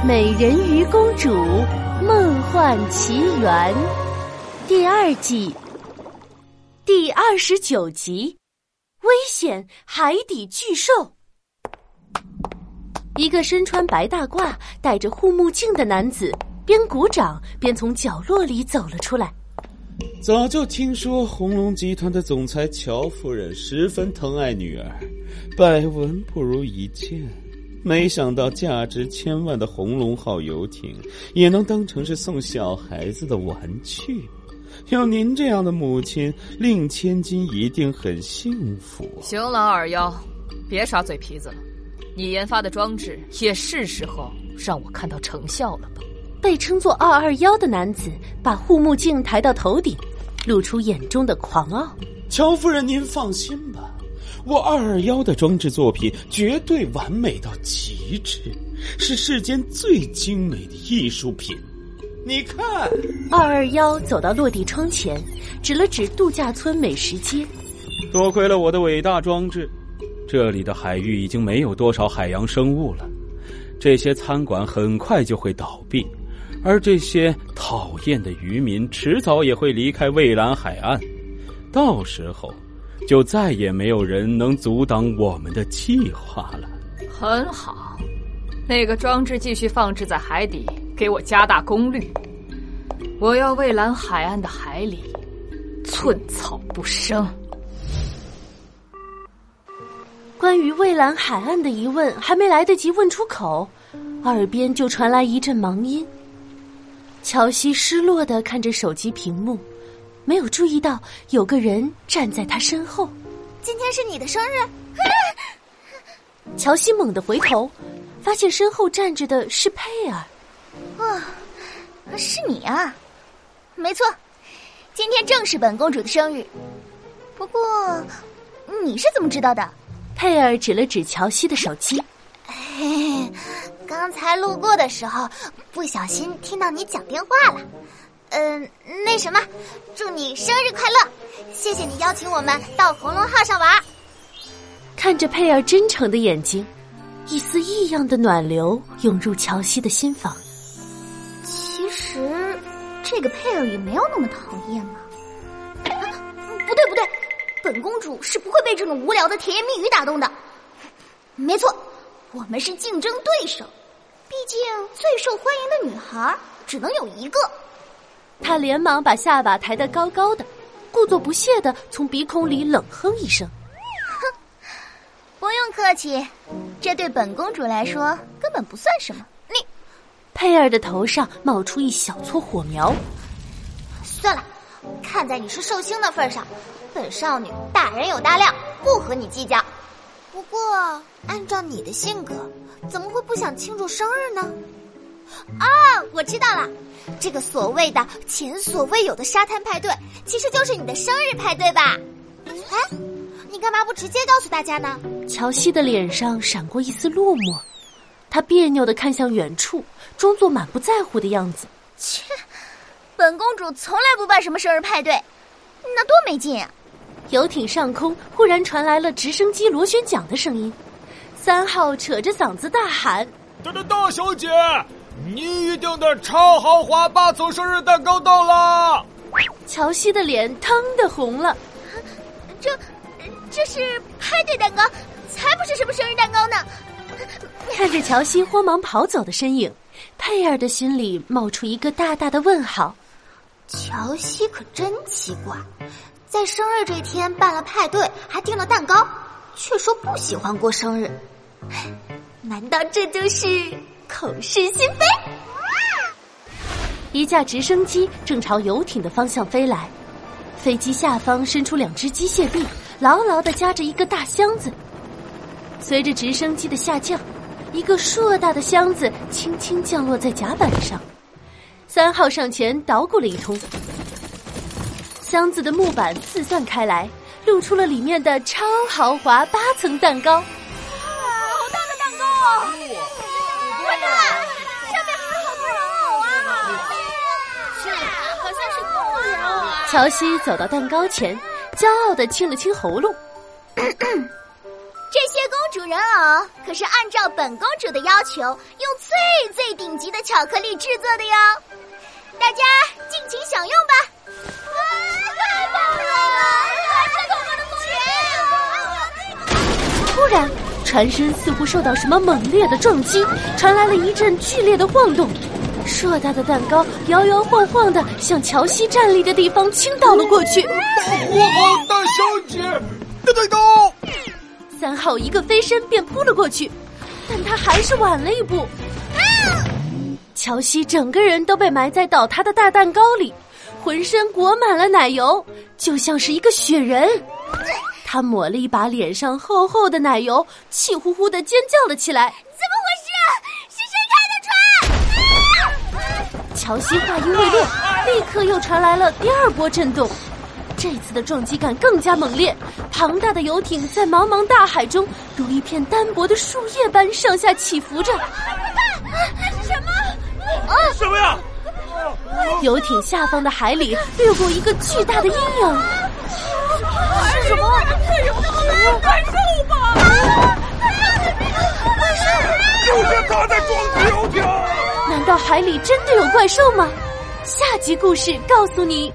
《美人鱼公主梦幻奇缘》第二季第二十九集：危险海底巨兽。一个身穿白大褂、戴着护目镜的男子边鼓掌边从角落里走了出来。早就听说红龙集团的总裁乔夫人十分疼爱女儿，百闻不如一见。没想到价值千万的红龙号游艇也能当成是送小孩子的玩具。有您这样的母亲，令千金一定很幸福。行了，二幺，别耍嘴皮子了。你研发的装置也是时候让我看到成效了吧？被称作“二二幺”的男子把护目镜抬到头顶，露出眼中的狂傲。乔夫人，您放心吧，我二二幺的装置作品绝对完美到极致，是世间最精美的艺术品。你看，二二幺走到落地窗前，指了指度假村美食街。多亏了我的伟大装置，这里的海域已经没有多少海洋生物了，这些餐馆很快就会倒闭。而这些讨厌的渔民迟早也会离开蔚蓝海岸，到时候，就再也没有人能阻挡我们的计划了。很好，那个装置继续放置在海底，给我加大功率。我要蔚蓝海岸的海里寸草不生。关于蔚蓝海岸的疑问还没来得及问出口，耳边就传来一阵忙音。乔西失落的看着手机屏幕，没有注意到有个人站在他身后。今天是你的生日。乔西猛地回头，发现身后站着的是佩尔。啊，是你啊！没错，今天正是本公主的生日。不过，你是怎么知道的？佩尔指了指乔西的手机。嘿。刚才路过的时候，不小心听到你讲电话了。嗯，那什么，祝你生日快乐！谢谢你邀请我们到红龙号上玩。看着佩儿真诚的眼睛，一丝异样的暖流涌入乔西的心房。其实，这个佩儿也没有那么讨厌嘛。不对不对，本公主是不会被这种无聊的甜言蜜语打动的。没错，我们是竞争对手。毕竟最受欢迎的女孩只能有一个。他连忙把下巴抬得高高的，故作不屑的从鼻孔里冷哼一声：“哼，不用客气，这对本公主来说根本不算什么。”你，佩儿的头上冒出一小撮火苗。算了，看在你是寿星的份上，本少女大人有大量，不和你计较。不过，按照你的性格，怎么会不想庆祝生日呢？啊，我知道了，这个所谓的前所未有的沙滩派对，其实就是你的生日派对吧？哎，你干嘛不直接告诉大家呢？乔西的脸上闪过一丝落寞，他别扭的看向远处，装作满不在乎的样子。切，本公主从来不办什么生日派对，那多没劲啊！游艇上空忽然传来了直升机螺旋桨的声音，三号扯着嗓子大喊：“大大大小姐，你预定的超豪华八层生日蛋糕到了！”乔西的脸腾的红了，这这是派对蛋糕，才不是什么生日蛋糕呢！看着乔西慌忙跑走的身影，佩尔的心里冒出一个大大的问号：乔西可真奇怪。在生日这天办了派对，还订了蛋糕，却说不喜欢过生日。难道这就是口是心非？一架直升机正朝游艇的方向飞来，飞机下方伸出两只机械臂，牢牢的夹着一个大箱子。随着直升机的下降，一个硕大的箱子轻轻降落在甲板上。三号上前捣鼓了一通。箱子的木板四散开来，露出了里面的超豪华八层蛋糕。哇，好大的蛋糕啊！乔西走到蛋糕前，骄傲的清了清喉咙。这些公主人偶可是按照本公主的要求，用最最顶级的巧克力制作的哟。大家尽情享用吧！太棒了！突然，船身似乎受到什么猛烈的撞击，传来了一阵剧烈的晃动。硕大的蛋糕摇摇晃晃的向乔西站立的地方倾倒了过去。大火好，大小姐，的蛋糕！三号一个飞身便扑了过去，但他还是晚了一步。乔西整个人都被埋在倒塌的大蛋糕里，浑身裹满了奶油，就像是一个雪人。他抹了一把脸上厚厚的奶油，气呼呼的尖叫了起来：“的船？”乔西话音未落，立刻又传来了第二波震动。这次的撞击感更加猛烈，庞大的游艇在茫茫大海中如一片单薄的树叶般上下起伏着。那是什么？啊！什么呀？游艇下方的海里掠过一个巨大的阴影。是什么？快游到了！怪兽吧？怪兽！就是他在撞击游艇！难道海里真的有怪兽吗？下集故事告诉你。